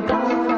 ప్రేమధార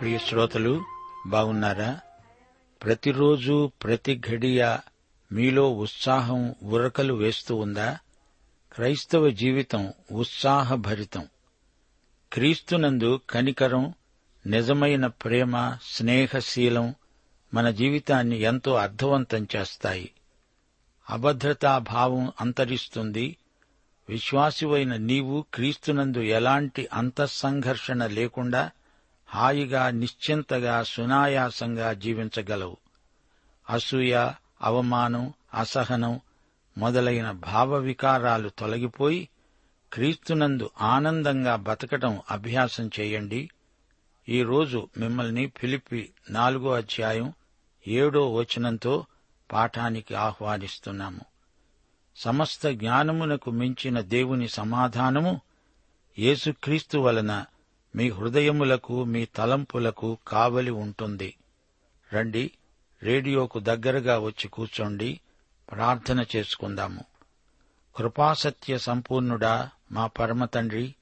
ప్రియ శ్రోతలు బాగున్నారా? ప్రతిరోజు ప్రతి ఘడియ మీలో ఉత్సాహం ఉరకలు వేస్తూ ఉందా? క్రైస్తవ జీవితం ఉత్సాహభరితం. క్రీస్తునందు కనికరం నిజమైన ప్రేమ స్నేహశీలం మన జీవితాన్ని ఎంతో అర్థవంతం చేస్తాయి. అభద్రతాభావం అంతరిస్తుంది. విశ్వాసువైన నీవు క్రీస్తునందు ఎలాంటి అంతఃసంఘర్షణ లేకుండా హాయిగా నిశ్చింతగా సునాయాసంగా జీవించగలవు. అసూయ అవమానం అసహనం మొదలైన భావవికారాలు తొలగిపోయి క్రీస్తునందు ఆనందంగా బతకటం అభ్యాసం చేయండి. ఈరోజు మిమ్మల్ని ఫిలిప్పి నాలుగో అధ్యాయం ఏడో వచనంతో పాఠానికి ఆహ్వానిస్తున్నాము. సమస్త జ్ఞానమునకు మించిన దేవుని సమాధానము యేసుక్రీస్తు వలన మీ హృదయములకు మీ తలంపులకు కావలి ఉంటుంది. రండి రేడియోకు దగ్గరగా వచ్చి కూర్చోండి ప్రార్థన చేసుకుందాము. కృపాసత్య సంపూర్ణుడా మా పరమ తండ్రి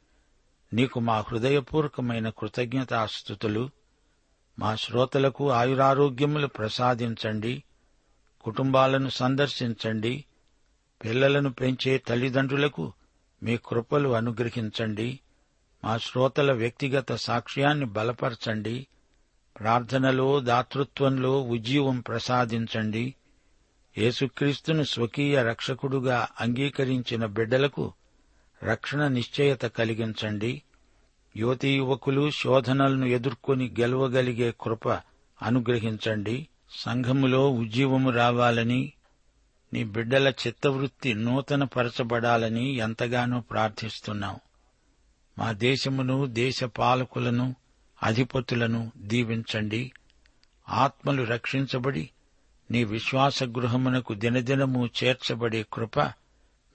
నీకు మా హృదయపూర్వకమైన కృతజ్ఞతాస్థుతులు. మా శ్రోతలకు ఆయురారోగ్యములు ప్రసాదించండి కుటుంబాలను సందర్శించండి పిల్లలను పెంచే తల్లిదండ్రులకు మీ కృపలు అనుగ్రహించండి. మా శ్రోతల వ్యక్తిగత సాక్ష్యాన్ని బలపరచండి. ప్రార్థనలో దాతృత్వంలో ఉజ్జీవం ప్రసాదించండి. యేసుక్రీస్తును స్వకీయ రక్షకుడుగా అంగీకరించిన బిడ్డలకు రక్షణ నిశ్చయత కలిగించండి. యువతీ యువకులు శోధనలను ఎదుర్కొని గెలవగలిగే కృప అనుగ్రహించండి. సంఘములో ఉజ్జీవము రావాలని నీ బిడ్డల చిత్తవృత్తి నూతన పరచబడాలని ఎంతగానో ప్రార్థిస్తున్నాం. మా దేశమును దేశ పాలకులను అధిపతులను దీవించండి. ఆత్మలు రక్షించబడి నీ విశ్వాస గృహమునకు దినదినము చేర్చబడే కృప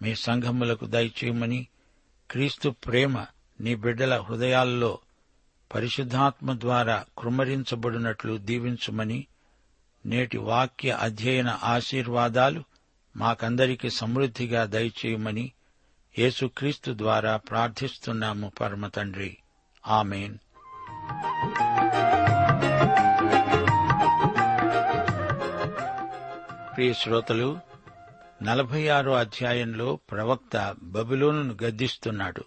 మీ సంఘములకు దయచేయమని క్రీస్తు ప్రేమ నీ బిడ్డల హృదయాల్లో పరిశుద్ధాత్మ ద్వారా కృమరించబడినట్లు దీవించుమని నేటి వాక్య అధ్యయన ఆశీర్వాదాలు మాకందరికీ సమృద్ధిగా దయచేయమని యేసుక్రీస్తు ద్వారా ప్రార్థిస్తున్నాము పరమ తండ్రి. ఆమెన్. ప్రియ శ్రోతలు నలభై ఆరో అధ్యాయంలో ప్రవక్త బబులోను గద్దిస్తున్నాడు.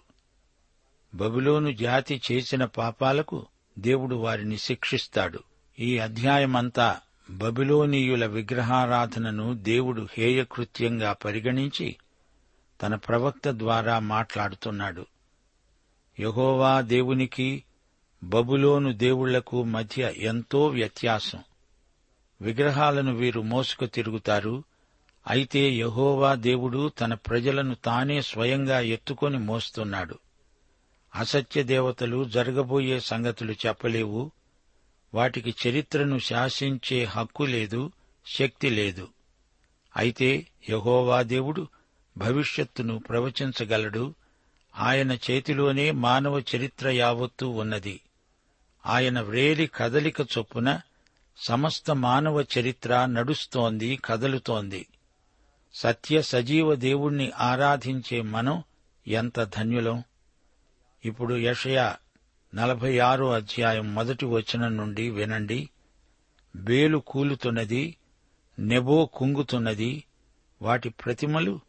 బబులోను జాతి చేసిన పాపాలకు దేవుడు వారిని శిక్షిస్తాడు. ఈ అధ్యాయమంతా బబులోనీయుల విగ్రహారాధనను దేవుడు హేయకృత్యంగా పరిగణించి తన ప్రవక్త ద్వారా మాట్లాడుతున్నాడు. యహోవా దేవునికి బబులోను దేవుళ్ళకు మధ్య ఎంతో వ్యత్యాసం. విగ్రహాలను వీరు మోసుకు తిరుగుతారు. అయితే యహోవా దేవుడు తన ప్రజలను తానే స్వయంగా ఎత్తుకొని మోస్తున్నాడు. అసత్య దేవతలు జరగబోయే సంగతులు చెప్పలేవు. వాటికి చరిత్రను శాసించే హక్కు లేదు శక్తి లేదు. అయితే యహోవా దేవుడు భవిష్యత్తును ప్రవచించగలడు. ఆయన చేతిలోనే మానవ చరిత్ర యావత్తూ ఉన్నది. ఆయన వ్రేలి కదలిక చొప్పున సమస్త మానవ చరిత్ర నడుస్తోంది కదలుతోంది. సత్య సజీవ దేవుణ్ణి ఆరాధించే మనం ఎంత ధన్యులం? ఇప్పుడు యషయా నలభై ఆరో అధ్యాయం మొదటి వచనం నుండి వినండి. బేలు కూలుతున్నది నెబో కుంగుతున్నది వాటి ప్రతిమలు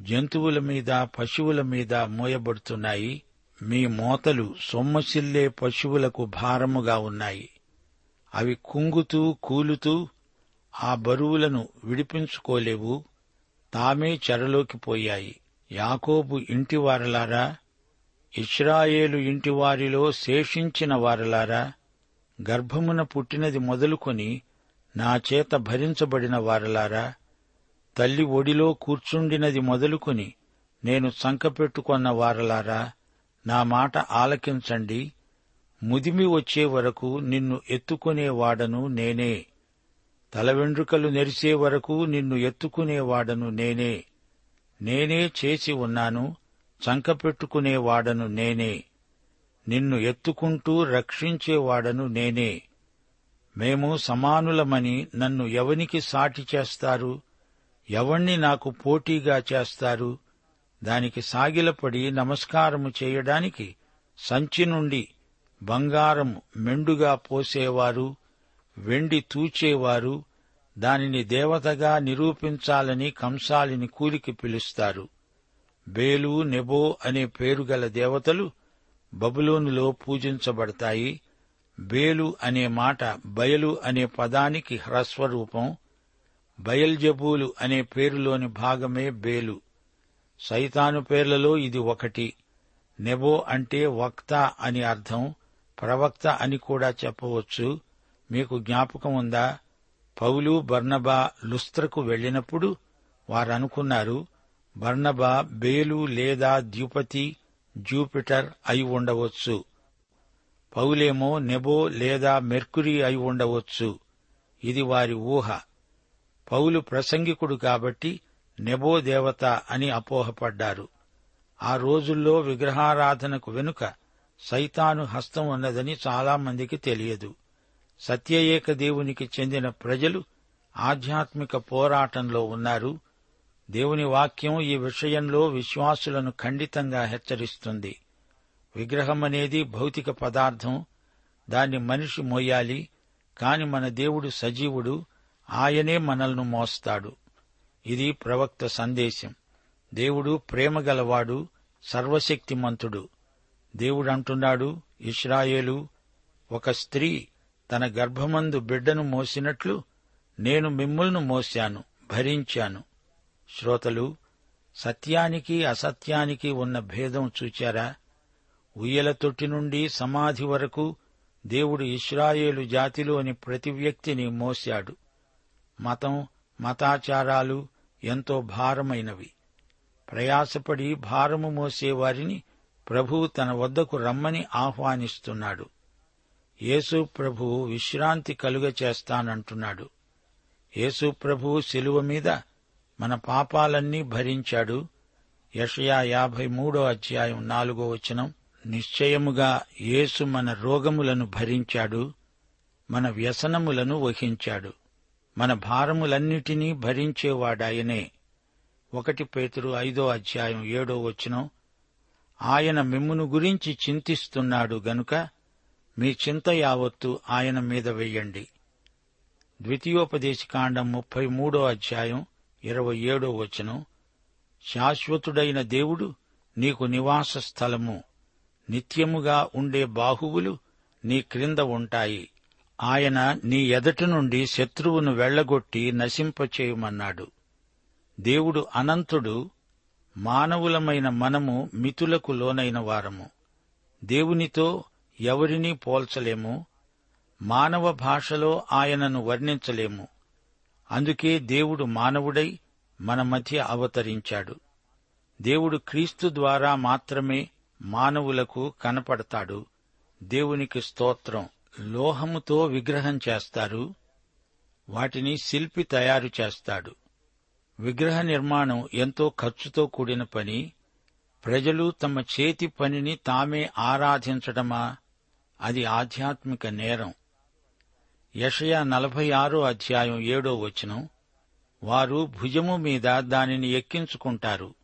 జంతువుల మీద పశువుల మీద మోయబడుతున్నాయి. మీ మోతలు సొమ్మసిల్లే పశువులకు భారముగా ఉన్నాయి. అవి కుంగుతూ కూలుతూ ఆ బరువులను విడిపించుకోలేవు. తామే చెరలోకి పోయాయి. యాకోబు ఇంటివారలారా ఇస్రాయేలు ఇంటివారిలో శేషించిన వారలారా? గర్భమున పుట్టినది మొదలుకొని నా చేత భరించబడిన వారలారా? తల్లి ఒడిలో కూర్చుండినది మొదలుకొని నేను సంకపెట్టుకొన్న వారలారా నా మాట ఆలకించండి. ముదిమి వచ్చే వరకు నిన్ను ఎత్తుకునేవాడను నేనే. తల వెండ్రుకలు నెరిసే వరకు నిన్ను ఎత్తుకునేవాడను నేనే. నేనే చేసి ఉన్నాను చంకపెట్టుకునేవాడను నేనే. నిన్ను ఎత్తుకుంటూ రక్షించేవాడను నేనే. మేము సమానులమని నన్ను ఎవనికి సాటి చేస్తారు? ఎవణ్ణి నాకు పోటీగా చేస్తారు? దానికి సాగిలపడి నమస్కారము చేయడానికి సంచి నుండి బంగారం మెండుగా పోసేవారు వెండి తూచేవారు దానిని దేవతగా నిరూపించాలని కంసాలిని కూలికి పిలుస్తారు. బేలు నెబో అనే పేరుగల దేవతలు బబులోనులో పూజించబడతాయి. బేలు అనే మాట బయలు అనే పదానికి హ్రస్వరూపం బయల్జబూలు అనే పేరులోని భాగమే బేలు. సైతాను పేర్లలో ఇది ఒకటి. నెబో అంటే వక్త అని అర్థం ప్రవక్త అని కూడా చెప్పవచ్చు. మీకు జ్ఞాపకం ఉందా? పౌలు బర్నబా లుస్త్రకు వెళ్ళినప్పుడు వారనుకున్నారు బర్నబా బేలు లేదా ద్యుపతి జూపిటర్ అయి ఉండవచ్చు. పౌలేమో నెబో లేదా మెర్కురీ అయి ఉండవచ్చు. ఇది వారి ఊహ. పౌలు ప్రసంగికుడు కాబట్టి నెబో దేవత అని అపోహపడ్డారు. ఆ రోజుల్లో విగ్రహారాధనకు వెనుక సైతాను హస్తం ఉన్నదని చాలామందికి తెలియదు. సత్యయేక దేవునికి చెందిన ప్రజలు ఆధ్యాత్మిక పోరాటంలో ఉన్నారు. దేవుని వాక్యం ఈ విషయంలో విశ్వాసులను ఖండితంగా హెచ్చరిస్తుంది. విగ్రహం అనేది భౌతిక పదార్థం. దాన్ని మనిషి మోయాలి. కాని మన దేవుడు సజీవుడు. ఆయనే మనల్ని మోస్తాడు. ఇది ప్రవక్త సందేశం. దేవుడు ప్రేమగలవాడు సర్వశక్తిమంతుడు. దేవుడు అంటున్నాడు ఇస్రాయేలు ఒక స్త్రీ తన గర్భమందు బిడ్డను మోసినట్లు నేను మిమ్ములను మోశాను భరించాను. శ్రోతలు సత్యానికి అసత్యానికి ఉన్న భేదం చూచారా? ఉయ్యల తొట్టి నుండి సమాధి వరకు దేవుడు ఇస్రాయేలు జాతిలోని ప్రతి వ్యక్తిని మోశాడు. మతం మతాచారాలు ఎంతో భారమైనవి. ప్రయాసపడి భారము మోసేవారిని ప్రభువు తన వద్దకు రమ్మని ఆహ్వానిస్తున్నాడు. యేసు ప్రభువు విశ్రాంతి కలుగ చేస్తానంటున్నాడు. యేసు ప్రభువు శిలువ మీద మన పాపాలన్నీ భరించాడు. యషయా యాభై మూడో అధ్యాయం నాలుగో వచనం నిశ్చయముగా యేసు మన రోగములను భరించాడు మన వ్యసనములను వహించాడు. మన భారములన్నిటినీ భరించేవాడాయనే. ఒకటి పేతురు ఐదో అధ్యాయం ఏడో వచనం. ఆయన మిమ్మును గురించి చింతిస్తున్నాడు గనుక మీ చింత యావత్తు ఆయన మీద వెయ్యండి ద్వితీయోపదేశకాండం ముప్పై మూడో అధ్యాయం ఇరవై ఏడో వచనం. శాశ్వతుడైన దేవుడు నీకు నివాస స్థలము నిత్యముగా ఉండే బాహువులు నీ క్రింద ఉంటాయి. ఆయన నీ ఎదటి నుండి శత్రువును వెళ్ళగొట్టి నశింపచేయమన్నాడు. దేవుడు అనంతుడు మానవులమైన మనము మితులకు లోనైన వారము. దేవునితో ఎవరినీ పోల్చలేము మానవ భాషలో ఆయనను వర్ణించలేము. అందుకే దేవుడు మానవుడై మన మధ్య అవతరించాడు. దేవుడు క్రీస్తు ద్వారా మాత్రమే మానవులకు కనపడతాడు. దేవునికి స్తోత్రం. లోహముతో విగ్రహం చేస్తారు. వాటిని శిల్పి తయారు చేస్తాడు. విగ్రహ నిర్మాణం ఎంతో ఖర్చుతో కూడిన పని. ప్రజలు తమ చేతి పనిని తామే ఆరాధించడమా? అది ఆధ్యాత్మిక నేరం. యషయా నలభై ఆరో అధ్యాయం ఏడో వచనం. వారు భుజము మీద దానిని ఎక్కించుకుంటారు.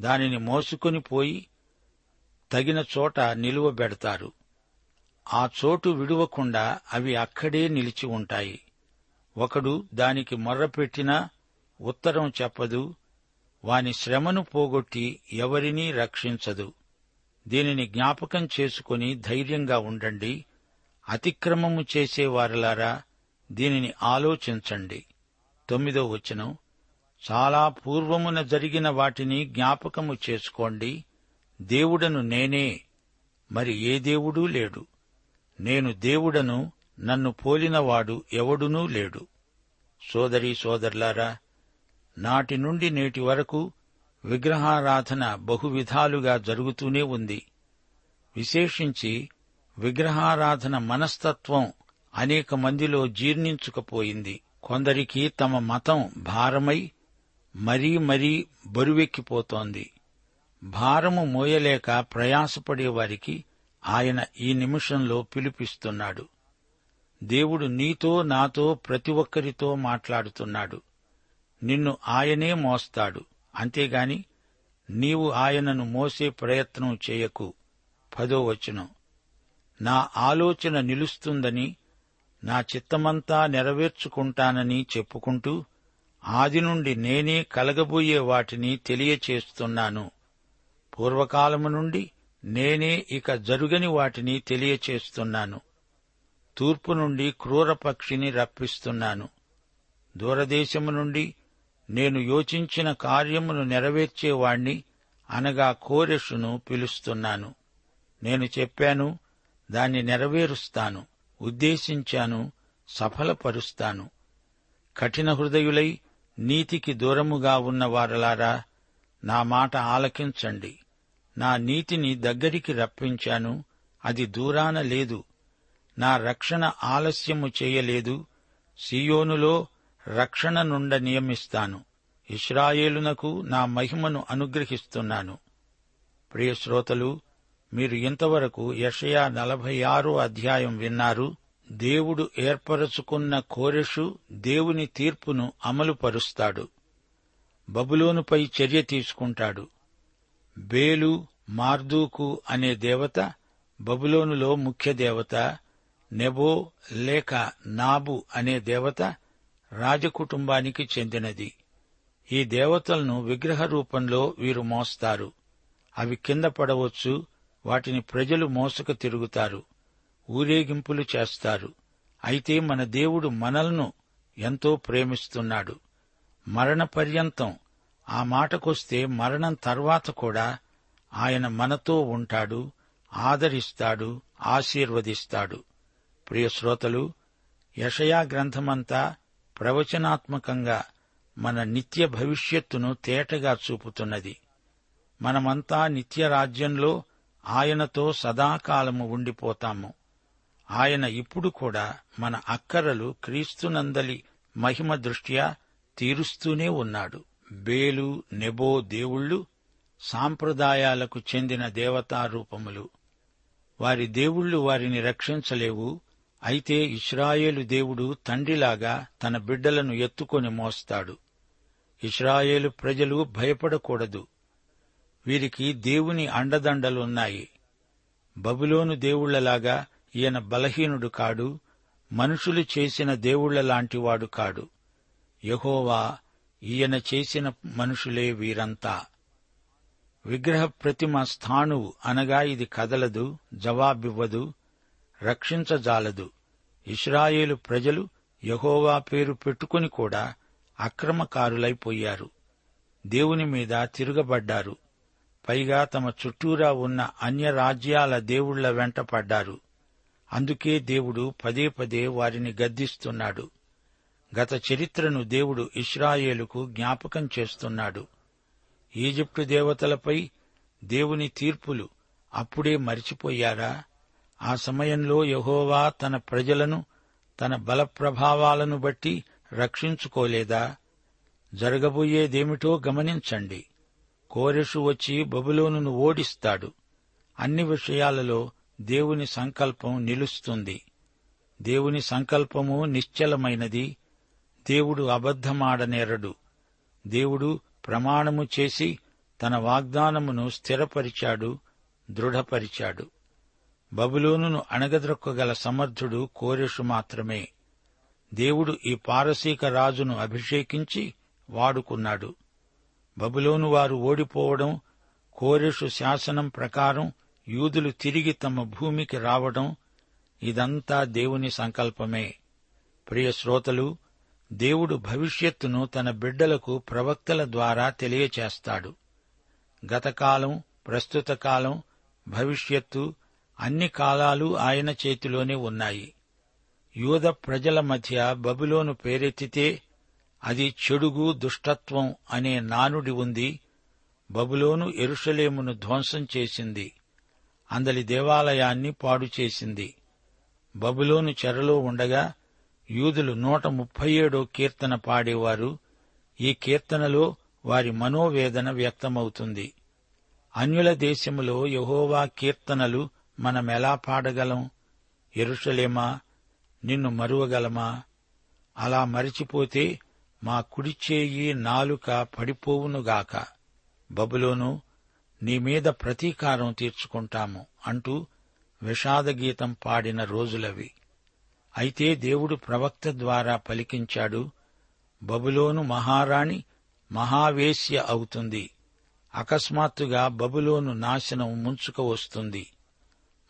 దానిని మోసుకొని పోయి తగిన చోట నిలువబెడతారు ఆ చోటు విడువకుండా అవి అక్కడే నిలిచి ఉంటాయి. ఒకడు దానికి మొర్రపెట్టినా ఉత్తరం చెప్పదు వాని శ్రమను పోగొట్టి ఎవరినీ రక్షించదు. దీనిని జ్ఞాపకం చేసుకుని ధైర్యంగా ఉండండి. అతిక్రమము చేసేవారలారా దీనిని ఆలోచించండి. తొమ్మిదో వచనం. చాలా పూర్వమున జరిగిన వాటిని జ్ఞాపకము చేసుకోండి. దేవుడను నేనే మరి ఏ దేవుడూ లేడు. నేను దేవుడను నన్ను పోలినవాడు ఎవడునూ లేడు. సోదరీ సోదరులారా నాటి నుండి నేటి వరకు విగ్రహారాధన బహువిధాలుగా జరుగుతూనే ఉంది. విశేషించి విగ్రహారాధన మనస్తత్వం అనేక మందిలో జీర్ణించుకపోయింది. కొందరికి తమ మతం భారమై మరీ మరీ బరువెక్కిపోతోంది. భారము మోయలేక ప్రయాసపడేవారికి వారికి ఆయన ఈ నిమిషంలో పిలుపిస్తున్నాడు. దేవుడు నీతో నాతో ప్రతి ఒక్కరితో మాట్లాడుతున్నాడు. నిన్ను ఆయనే మోస్తాడు. అంతేగాని నీవు ఆయనను మోసే ప్రయత్నం చేయకు. పదో వచనం. నా ఆలోచన నిలుస్తుందని నా చిత్తమంతా నెరవేర్చుకుంటానని చెప్పుకుంటూ ఆది నుండి నేనే కలగబోయే వాటిని తెలియచేస్తున్నాను. పూర్వకాలము నుండి నేనే ఇక జరుగని వాటిని తెలియచేస్తున్నాను. తూర్పు నుండి క్రూర పక్షిని రప్పిస్తున్నాను. దూరదేశము నుండి నేను యోచించిన కార్యమును నెరవేర్చేవాణ్ణి అనగా కోరెషును పిలుస్తున్నాను. నేను చెప్పాను దాన్ని నెరవేరుస్తాను ఉద్దేశించాను సఫలపరుస్తాను. కఠిన హృదయులై నీతికి దూరముగా ఉన్న వారలారా నా మాట ఆలకించండి. నా నీతిని దగ్గరికి రప్పించాను అది దూరాన లేదు. నా రక్షణ ఆలస్యము చేయలేదు సియోనులో రక్షణ నుండ నియమిస్తాను. ఇస్రాయేలునకు నా మహిమను అనుగ్రహిస్తున్నాను. ప్రియశ్రోతలు మీరు ఇంతవరకు యషయా నలభై ఆరో అధ్యాయం విన్నారు దేవుడు ఏర్పరచుకున్న కోరెషు దేవుని తీర్పును అమలుపరుస్తాడు. బబులోనుపై చర్య తీసుకుంటాడు. బేలు మార్దూకు అనే దేవత బబులోనులో ముఖ్య దేవత నెబో లేక నాబు అనే దేవత రాజకుటుంబానికి చెందినది. ఈ దేవతలను విగ్రహ రూపంలో వీరు మోస్తారు. అవి కింద పడవచ్చు వాటిని ప్రజలు మోసుకు తిరుగుతారు ఊరేగింపులు చేస్తారు. అయితే మన దేవుడు మనల్ను ఎంతో ప్రేమిస్తున్నాడు. మరణ పర్యంతం ఆ మాటకొస్తే మరణం తర్వాత కూడా ఆయన మనతో ఉంటాడు ఆదరిస్తాడు ఆశీర్వదిస్తాడు. ప్రియశ్రోతలు యషయా గ్రంథమంతా ప్రవచనాత్మకంగా మన నిత్య భవిష్యత్తును తేటగా చూపుతున్నది. మనమంతా నిత్య రాజ్యంలో ఆయనతో సదాకాలము ఉండిపోతాము. ఆయన ఇప్పుడు కూడా మన అక్కరలు క్రీస్తునందలి మహిమ దృష్ట్యా తీరుస్తూనే ఉన్నాడు. బేలు నెబో దేవుళ్ళు సాంప్రదాయాలకు చెందిన దేవతారూపములు వారి దేవుళ్ళు వారిని రక్షించలేవు. అయితే ఇస్రాయేలు దేవుడు తండ్రిలాగా తన బిడ్డలను ఎత్తుకొని మోస్తాడు. ఇస్రాయేలు ప్రజలు భయపడకూడదు. వీరికి దేవుని అండదండలున్నాయి. బబులోను దేవుళ్ళలాగా ఈయన బలహీనుడు కాడు. మనుషులు చేసిన దేవుళ్ళలాంటివాడు కాడు. యహోవా ఈయన చేసిన మనుషులే వీరంతా. విగ్రహ ప్రతిమ స్థాణువు అనగా ఇది కదలదు జవాబివ్వదు రక్షించజాలదు. ఇస్రాయేలు ప్రజలు యహోవా పేరు పెట్టుకుని కూడా అక్రమకారులైపోయారు. దేవుని మీద తిరగబడ్డారు. పైగా తమ చుట్టూరా ఉన్న అన్య రాజ్యాల దేవుళ్ళ వెంట పడ్డారు. అందుకే దేవుడు పదే పదే వారిని గద్దిస్తున్నాడు. గత చరిత్రను దేవుడు ఇస్రాయేలుకు జ్ఞాపకం చేస్తున్నాడు. ఈజిప్టు దేవతలపై దేవుని తీర్పులు అప్పుడే మరిచిపోయారా? ఆ సమయంలో యహోవా తన ప్రజలను తన బలప్రభావాలను బట్టి రక్షించుకోలేదా? జరగబోయేదేమిటో గమనించండి. కోరెషు వచ్చి బబులోనును ఓడిస్తాడు. అన్ని విషయాలలో దేవుని సంకల్పం నిలుస్తుంది. దేవుని సంకల్పము నిశ్చలమైనది. దేవుడు అబద్ధమాడనేరడు. దేవుడు ప్రమాణము చేసి తన వాగ్దానమును స్థిరపరిచాడు దృఢపరిచాడు. బబులోనును అణగద్రొక్కగల సమర్థుడు కోరెషు మాత్రమే. దేవుడు ఈ పారసీక రాజును అభిషేకించి వాడుకున్నాడు. బబులోను వారు ఓడిపోవడం కోరెషు శాసనం ప్రకారం యూదులు తిరిగి తమ భూమికి రావడం ఇదంతా దేవుని సంకల్పమే. ప్రియ శ్రోతలు దేవుడు భవిష్యత్తును తన బిడ్డలకు ప్రవక్తల ద్వారా తెలియచేస్తాడు. గతకాలం ప్రస్తుత కాలం భవిష్యత్తు అన్ని కాలాలు ఆయన చేతిలోనే ఉన్నాయి. యూద ప్రజల మధ్య బబులోను పేరెత్తితే అది చెడుగు దుష్టత్వం అనే నానుడి ఉంది. బబులోను ఎరుషలేమును ధ్వంసం చేసింది. అందలి దేవాలయాన్ని పాడు చేసింది. బబులోను చెరలో ఉండగా యూదులు నూట ముప్పై ఏడో కీర్తన పాడేవారు. ఈ కీర్తనలో వారి మనోవేదన వ్యక్తమవుతుంది. అన్యుల దేశములో యహోవా కీర్తనలు మనమెలా పాడగలం? ఎరుషలేమా నిన్ను మరువగలమా? అలా మరిచిపోతే మా కుడిచేయి నాలుక పడిపోవునుగాక బబులోను నీ మీద ప్రతీకారం తీర్చుకుంటాము అంటూ విషాదగీతం పాడిన రోజులవి. అయితే దేవుడు ప్రవక్త ద్వారా పలికించాడు బబులోను మహారాణి మహావేశ్య అవుతుంది. అకస్మాత్తుగా బబులోను నాశనం ముంచుక వస్తుంది.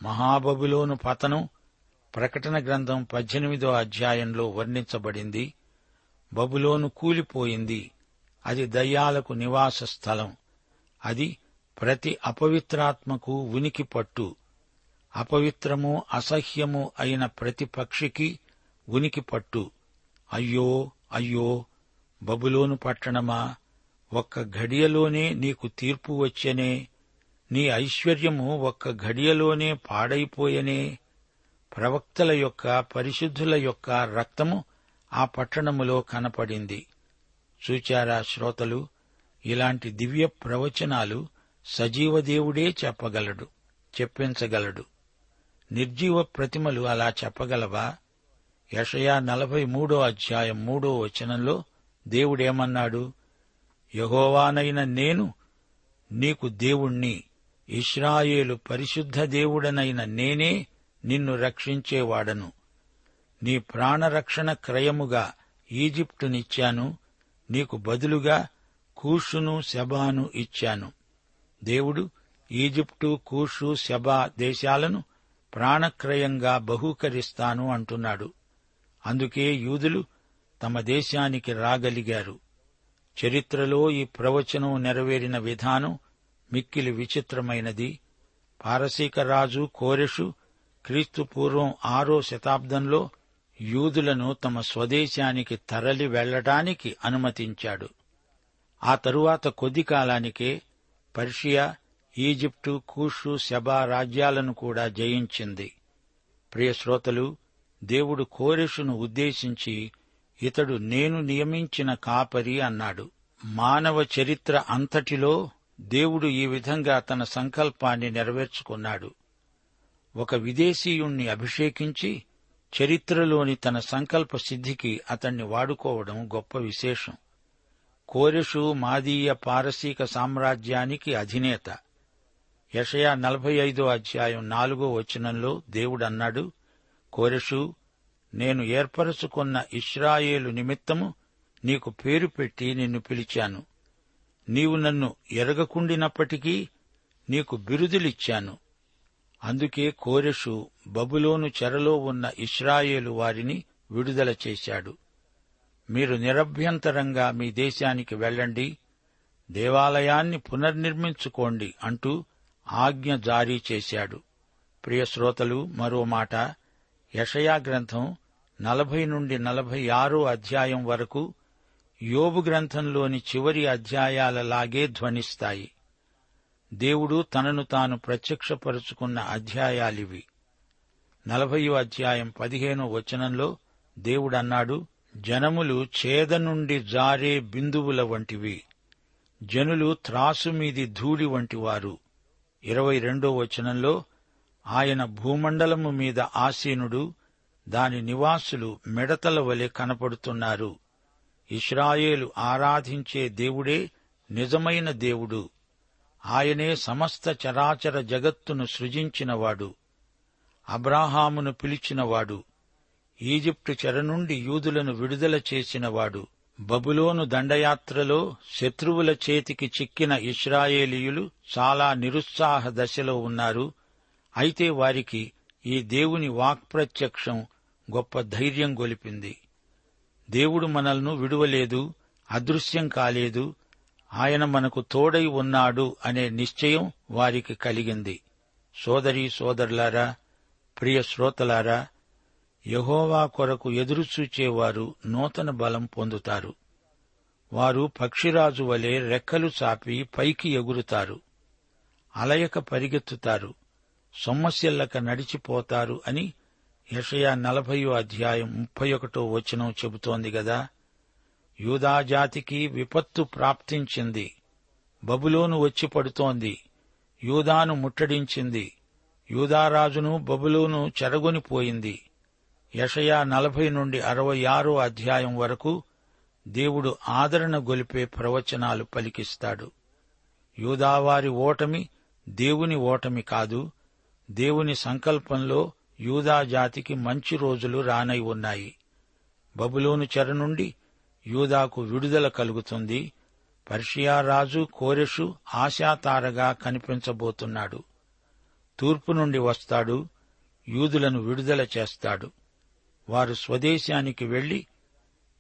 మహాబబులోను పతనం ప్రకటన గ్రంథం పద్దెనిమిదో అధ్యాయంలో వర్ణించబడింది. బబులోను కూలిపోయింది. అది దయ్యాలకు నివాస స్థలం అది ప్రతి అపవిత్రాత్మకు ఉనికి పట్టు అపవిత్రము అసహ్యము అయిన ప్రతి పక్షికి ఉనికి పట్టు. అయ్యో అయ్యో బబులోను పట్టణమా ఒక్క ఘడియలోనే నీకు తీర్పు వచ్చనే నీ ఐశ్వర్యము ఒక్క ఘడియలోనే పాడైపోయనే. ప్రవక్తల యొక్క పరిశుద్ధుల యొక్క రక్తము ఆ పట్టణములో కనపడింది. చూచారా శ్రోతలు ఇలాంటి దివ్య ప్రవచనాలు సజీవదేవుడే చెప్పగలడు చెప్పించగలడు. నిర్జీవ ప్రతిమలు అలా చెప్పగలవా? యషయా నలభై మూడో అధ్యాయం మూడో వచనంలో దేవుడేమన్నాడు? యహోవానైన నేను నీకు దేవుణ్ణి ఇస్రాయేలు పరిశుద్ధ దేవుడనైన నేనే నిన్ను రక్షించేవాడను. నీ ప్రాణరక్షణ క్రయముగా ఈజిప్టునిచ్చాను నీకు బదులుగా కూషును శబాను ఇచ్చాను. దేవుడు ఈజిప్టు కూషు శబా దేశాలను ప్రాణక్రయంగా బహూకరిస్తాను అంటున్నాడు. అందుకే యూదులు తమ దేశానికి రాగలిగారు. చరిత్రలో ఈ ప్రవచనం నెరవేరిన విధానం మిక్కిలి విచిత్రమైనది. పారసీక రాజు కోరెషు క్రీస్తు పూర్వం ఆరో శతాబ్దంలో యూదులను తమ స్వదేశానికి తరలి వెళ్ళడానికి అనుమతించాడు. ఆ తరువాత కొద్ది కాలానికే పర్షియా ఈజిప్టు కూషు శబా రాజ్యాలను కూడా జయించింది. ప్రియశ్రోతలు దేవుడు కోరెషును ఉద్దేశించి ఇతడు నేను నియమించిన కాపరి అన్నాడు. మానవ చరిత్ర అంతటిలో దేవుడు ఈ విధంగా తన సంకల్పాన్ని నెరవేర్చుకున్నాడు. ఒక విదేశీయుణ్ణి అభిషేకించి చరిత్రలోని తన సంకల్ప సిద్ధికి అతణ్ణి వాడుకోవడం గొప్ప విశేషం. కోరెషు మాదీయ పారసీక సామ్రాజ్యానికి అధినేత. యషయా నలభై ఐదో అధ్యాయం నాలుగో వచనంలో దేవుడన్నాడు కోరెషు నేను ఏర్పరచుకున్న ఇస్రాయేలు నిమిత్తము నీకు పేరు పెట్టి నిన్ను పిలిచాను. నీవు నన్ను ఎరగకుండినప్పటికీ నీకు బిరుదులిచ్చాను. అందుకే కోరెషు బబులోను చెరలో ఉన్న ఇస్రాయేలు వారిని విడుదల చేశాడు. మీరు నిరభ్యంతరంగా మీ దేశానికి వెళ్ళండి దేవాలయాన్ని పునర్నిర్మించుకోండి అంటూ ఆజ్ఞ జారీ చేశాడు. ప్రియశ్రోతలు మరో మాట. యషయా గ్రంథం నలభై నుండి నలభై ఆరో అధ్యాయం వరకు యోబు గ్రంథంలోని చివరి అధ్యాయాలలాగే ధ్వనిస్తాయి. దేవుడు తనను తాను ప్రత్యక్షపరుచుకున్న అధ్యాయాలివి. నలభయో అధ్యాయం పదిహేనో వచనంలో దేవుడన్నాడు జనములు చేద నుండి జారే బిందువుల వంటివి. జనులు త్రాసు మీది ధూళి వంటివారు. ఇరవై రెండో వచనంలో ఆయన భూమండలము మీద ఆసీనుడు దాని నివాసులు మిడతల వలె కనపడుతున్నారు. ఇస్రాయేలు ఆరాధించే దేవుడే నిజమైన దేవుడు. ఆయనే సమస్త చరాచర జగత్తును సృజించినవాడు. అబ్రాహామును పిలిచినవాడు. ఈజిప్టు చెర నుండి యూదులను విడుదల చేసినవాడు. బబులోను దండయాత్రలో శత్రువుల చేతికి చిక్కిన ఇస్రాయేలీయులు చాలా నిరుత్సాహ దశలో ఉన్నారు. అయితే వారికి ఈ దేవుని వాక్ప్రత్యక్షం గొప్ప ధైర్యం గొలిపింది. దేవుడు మనల్ని విడువలేదు అదృశ్యం కాలేదు ఆయన మనకు తోడై ఉన్నాడు అనే నిశ్చయం వారికి కలిగింది. సోదరీ సోదరులారా ప్రియ శ్రోతలారా యహోవా కొరకు ఎదురుచూచేవారు నూతన బలం పొందుతారు. వారు పక్షిరాజు వలె రెక్కలు చాపి పైకి ఎగురుతారు. అలయక పరిగెత్తుతారు. సొమ్మశిల్లక నడిచిపోతారు అని యషయా నలభయో అధ్యాయం ముప్పై ఒకటో వచనం చెబుతోంది గదా. యూదాజాతికి విపత్తు ప్రాప్తించింది. బబులోను వచ్చి పడుతోంది. యూదాను ముట్టడించింది. యూదారాజును బబులోను చెరగొనిపోయింది. యషయా నలభై నుండి అరవై ఆరో అధ్యాయం వరకు దేవుడు ఆదరణ గొలిపే ప్రవచనాలు పలికిస్తాడు. యూదావారి ఓటమి దేవుని ఓటమి కాదు. దేవుని సంకల్పంలో యూదా జాతికి మంచి రోజులు రానై ఉన్నాయి. బబులోను చెర నుండి యూదాకు విడుదల కలుగుతుంది. పర్షియా రాజు కోరెషు ఆశాతారగా కనిపించబోతున్నాడు. తూర్పు నుండి వస్తాడు. యూదులను విడుదల చేస్తాడు. వారు స్వదేశానికి వెళ్ళి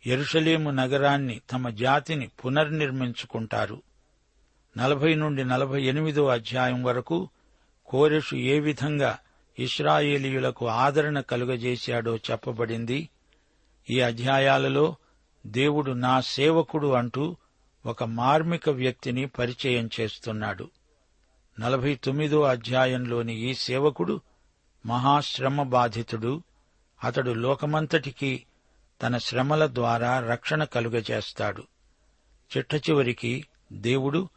ఎరుషలేము నగరాన్ని తమ జాతిని పునర్నిర్మించుకుంటారు. నలభై నుండి నలభై ఎనిమిదో అధ్యాయం వరకు కోరెషు ఏ విధంగా ఇస్రాయేలీయులకు ఆదరణ కలుగజేశాడో చెప్పబడింది. ఈ అధ్యాయాలలో దేవుడు నా సేవకుడు అంటూ ఒక మార్మిక వ్యక్తిని పరిచయం చేస్తున్నాడు. నలభై తొమ్మిదో అధ్యాయంలోని ఈ సేవకుడు మహాశ్రమ బాధితుడు అతడు లోకమంతటికీ తన శ్రమల ద్వారా రక్షణ కలుగజేస్తాడు. చిట్ట చివరికి దేవుడు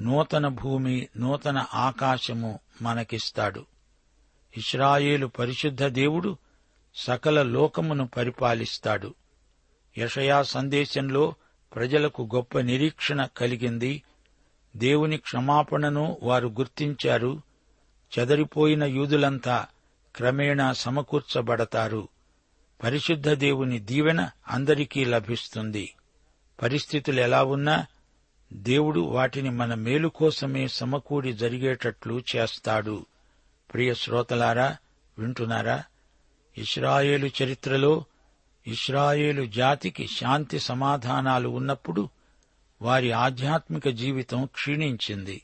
నూతన భూమి నూతన ఆకాశము మనకిస్తాడు. ఇస్రాయేలు పరిశుద్ధ దేవుడు సకల లోకమును పరిపాలిస్తాడు. యషయా సందేశంలో ప్రజలకు గొప్ప నిరీక్షణ కలిగింది. దేవుని క్షమాపణను వారు గుర్తించారు. చెదరిపోయిన యూదులంతా క్రమేణా సమకూర్చబడతారు. పరిశుద్ధ దేవుని దీవెన అందరికీ లభిస్తుంది. పరిస్థితులు ఎలా ఉన్నా దేవుడు వాటిని మన మేలు కోసమే సమకూడి జరిగేటట్లు చేస్తాడు. ప్రియ శ్రోతలారా వింటున్నారా? ఇస్రాయేలు చరిత్రలో ఇస్రాయేలు జాతికి శాంతి సమాధానాలు ఉన్నప్పుడు వారి ఆధ్యాత్మిక జీవితం క్షీణించింది.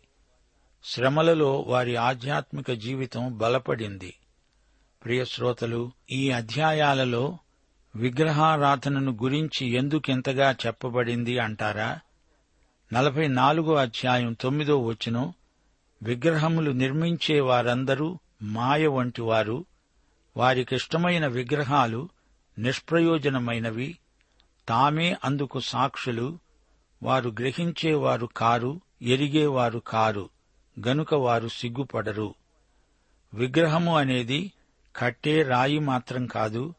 శ్రమలలో వారి ఆధ్యాత్మిక జీవితం బలపడింది. ప్రియ శ్రోతలు ఈ అధ్యాయాలలో విగ్రహారాధనను గురించి ఎందుకెంతగా చెప్పబడింది అంటారా? నలభై నాలుగో అధ్యాయం తొమ్మిదో వచనం విగ్రహములు నిర్మించే వారందరూ మాయ వంటివారు వారికిష్టమైన విగ్రహాలు నిష్ప్రయోజనమైనవి తామే అందుకు సాక్షులు వారు గ్రహించేవారు కారు ఎరిగేవారు కారు గనుక వారు సిగ్గుపడరు. విగ్రహము అనేది కట్టే రాయి మాత్రం కాదు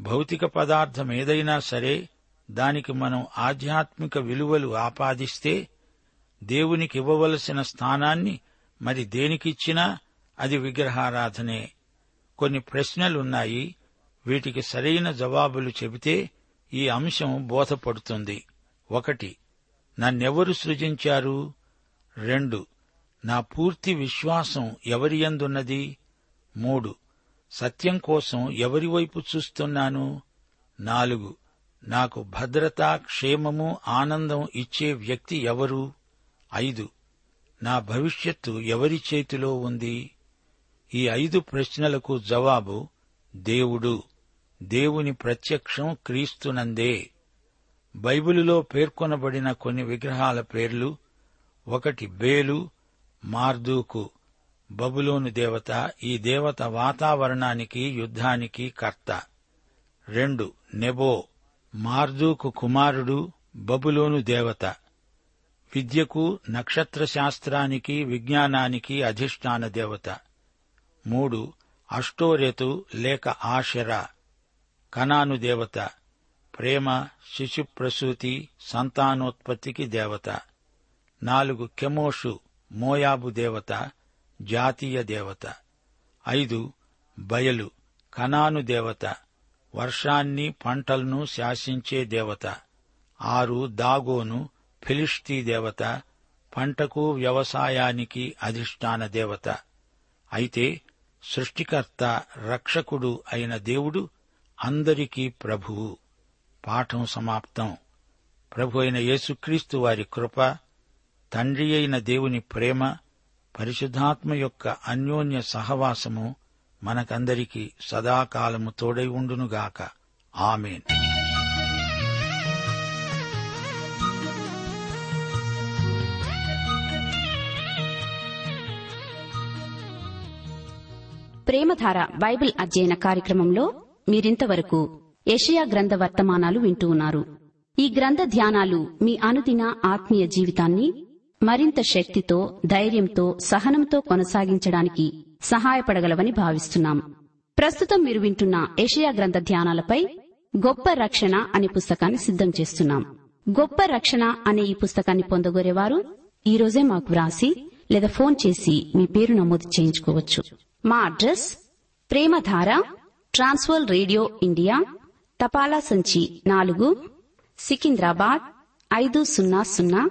భౌతిక పదార్థం ఏదైనా సరే దానికి మనం ఆధ్యాత్మిక విలువలు ఆపాదిస్తే దేవునికి ఇవ్వవలసిన స్థానాన్ని మరి దేనికిచ్చినా అది విగ్రహారాధనే. కొన్ని ప్రశ్నలున్నాయి వీటికి సరైన జవాబులు చెబితే ఈ అంశం బోధపడుతుంది. ఒకటి నన్నెవరు సృజించారు? రెండు నా పూర్తి విశ్వాసం ఎవరియందున్నది మూడు సత్యం కోసం ఎవరి వైపు చూస్తున్నాను? నాలుగు. నాకు భద్రత క్షేమము ఆనందం ఇచ్చే వ్యక్తి ఎవరు? ఐదు. నా భవిష్యత్తు ఎవరి చేతిలో ఉంది? ఈ ఐదు ప్రశ్నలకు జవాబు దేవుడు. దేవుని ప్రత్యక్షం క్రీస్తునందే. బైబిలులో పేర్కొనబడిన కొన్ని విగ్రహాల పేర్లు ఒకటి బేలు మార్దూకు. బబులోను దేవత ఈ దేవత వాతావరణానికి యుద్ధానికి కర్త. రెండు నెబో మార్దూకు కుమారుడు బబులోను దేవత. విద్యకు నక్షత్ర శాస్త్రానికి విజ్ఞానానికి అధిష్టాన దేవత. మూడు అష్టోరెతు లేక ఆశరా కనాను దేవత. ప్రేమ శిశుప్రసూతి సంతానోత్పత్తికి దేవత. నాలుగు కెమోషు మోయాబు దేవత. జాతీయ దేవత. ఐదు బయలు కనాను దేవత. వర్షాన్ని పంటలను శాసించే దేవత. ఆరు దాగోను ఫిలిష్తీ దేవత. పంటకు వ్యవసాయానికి అధిష్టాన దేవత. అయితే సృష్టికర్త రక్షకుడు అయిన దేవుడు అందరికీ ప్రభువు పాఠం సమాప్తం. ప్రభు అయిన యేసుక్రీస్తు వారి కృప తండ్రి అయిన దేవుని ప్రేమ పరిశుద్ధాత్మ యొక్క అన్యోన్య సహవాసము మనకందరికీ సదాకాలము తోడై ఉండునుగాక. ఆమెన్. ప్రేమధార బైబిల్ అధ్యయన కార్యక్రమంలో మీరింతవరకు ఏషియా గ్రంథ వర్తమానాలు వింటూ ఉన్నారు. ఈ గ్రంథ ధ్యానాలు మీ అనుదిన ఆత్మీయ జీవితాన్ని మరింత శక్తితో ధైర్యంతో సహనంతో కొనసాగించడానికి సహాయపడగలవని భావిస్తున్నాం. ప్రస్తుతం మీరు వింటున్న ఏషియా గ్రంథ ధ్యానాలపై గొప్ప రక్షణ అనే పుస్తకాన్ని సిద్ధం చేస్తున్నాం. గొప్ప రక్షణ అనే ఈ పుస్తకాన్ని పొందగోరేవారు ఈ రోజే మాకు వ్రాసి లేదా ఫోన్ చేసి మీ పేరు నమోదు చేయించుకోవచ్చు. మా address Premadhara Trans World radio India తపాలా సంచి నాలుగు సికింద్రాబాద్ ఐదు సున్నా సున్నా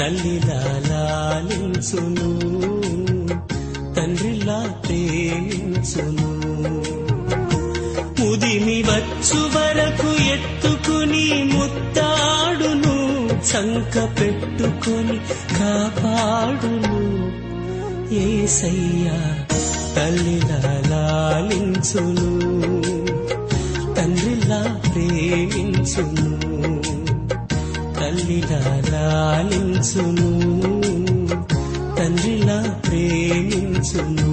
తల్లిలా లాలించును తండ్రిలా ప్రేమించును. ముదిమి వచ్చు వరకు ఎత్తుకుని ముత్తాడును. చంక పెట్టుకొని కాపాడును. ఏసయ్యా తల్లిలా లాలించును తండ్రిలా ప్రేమించును. తల్లిలా లాలించును తండ్రిలా ప్రేమించును.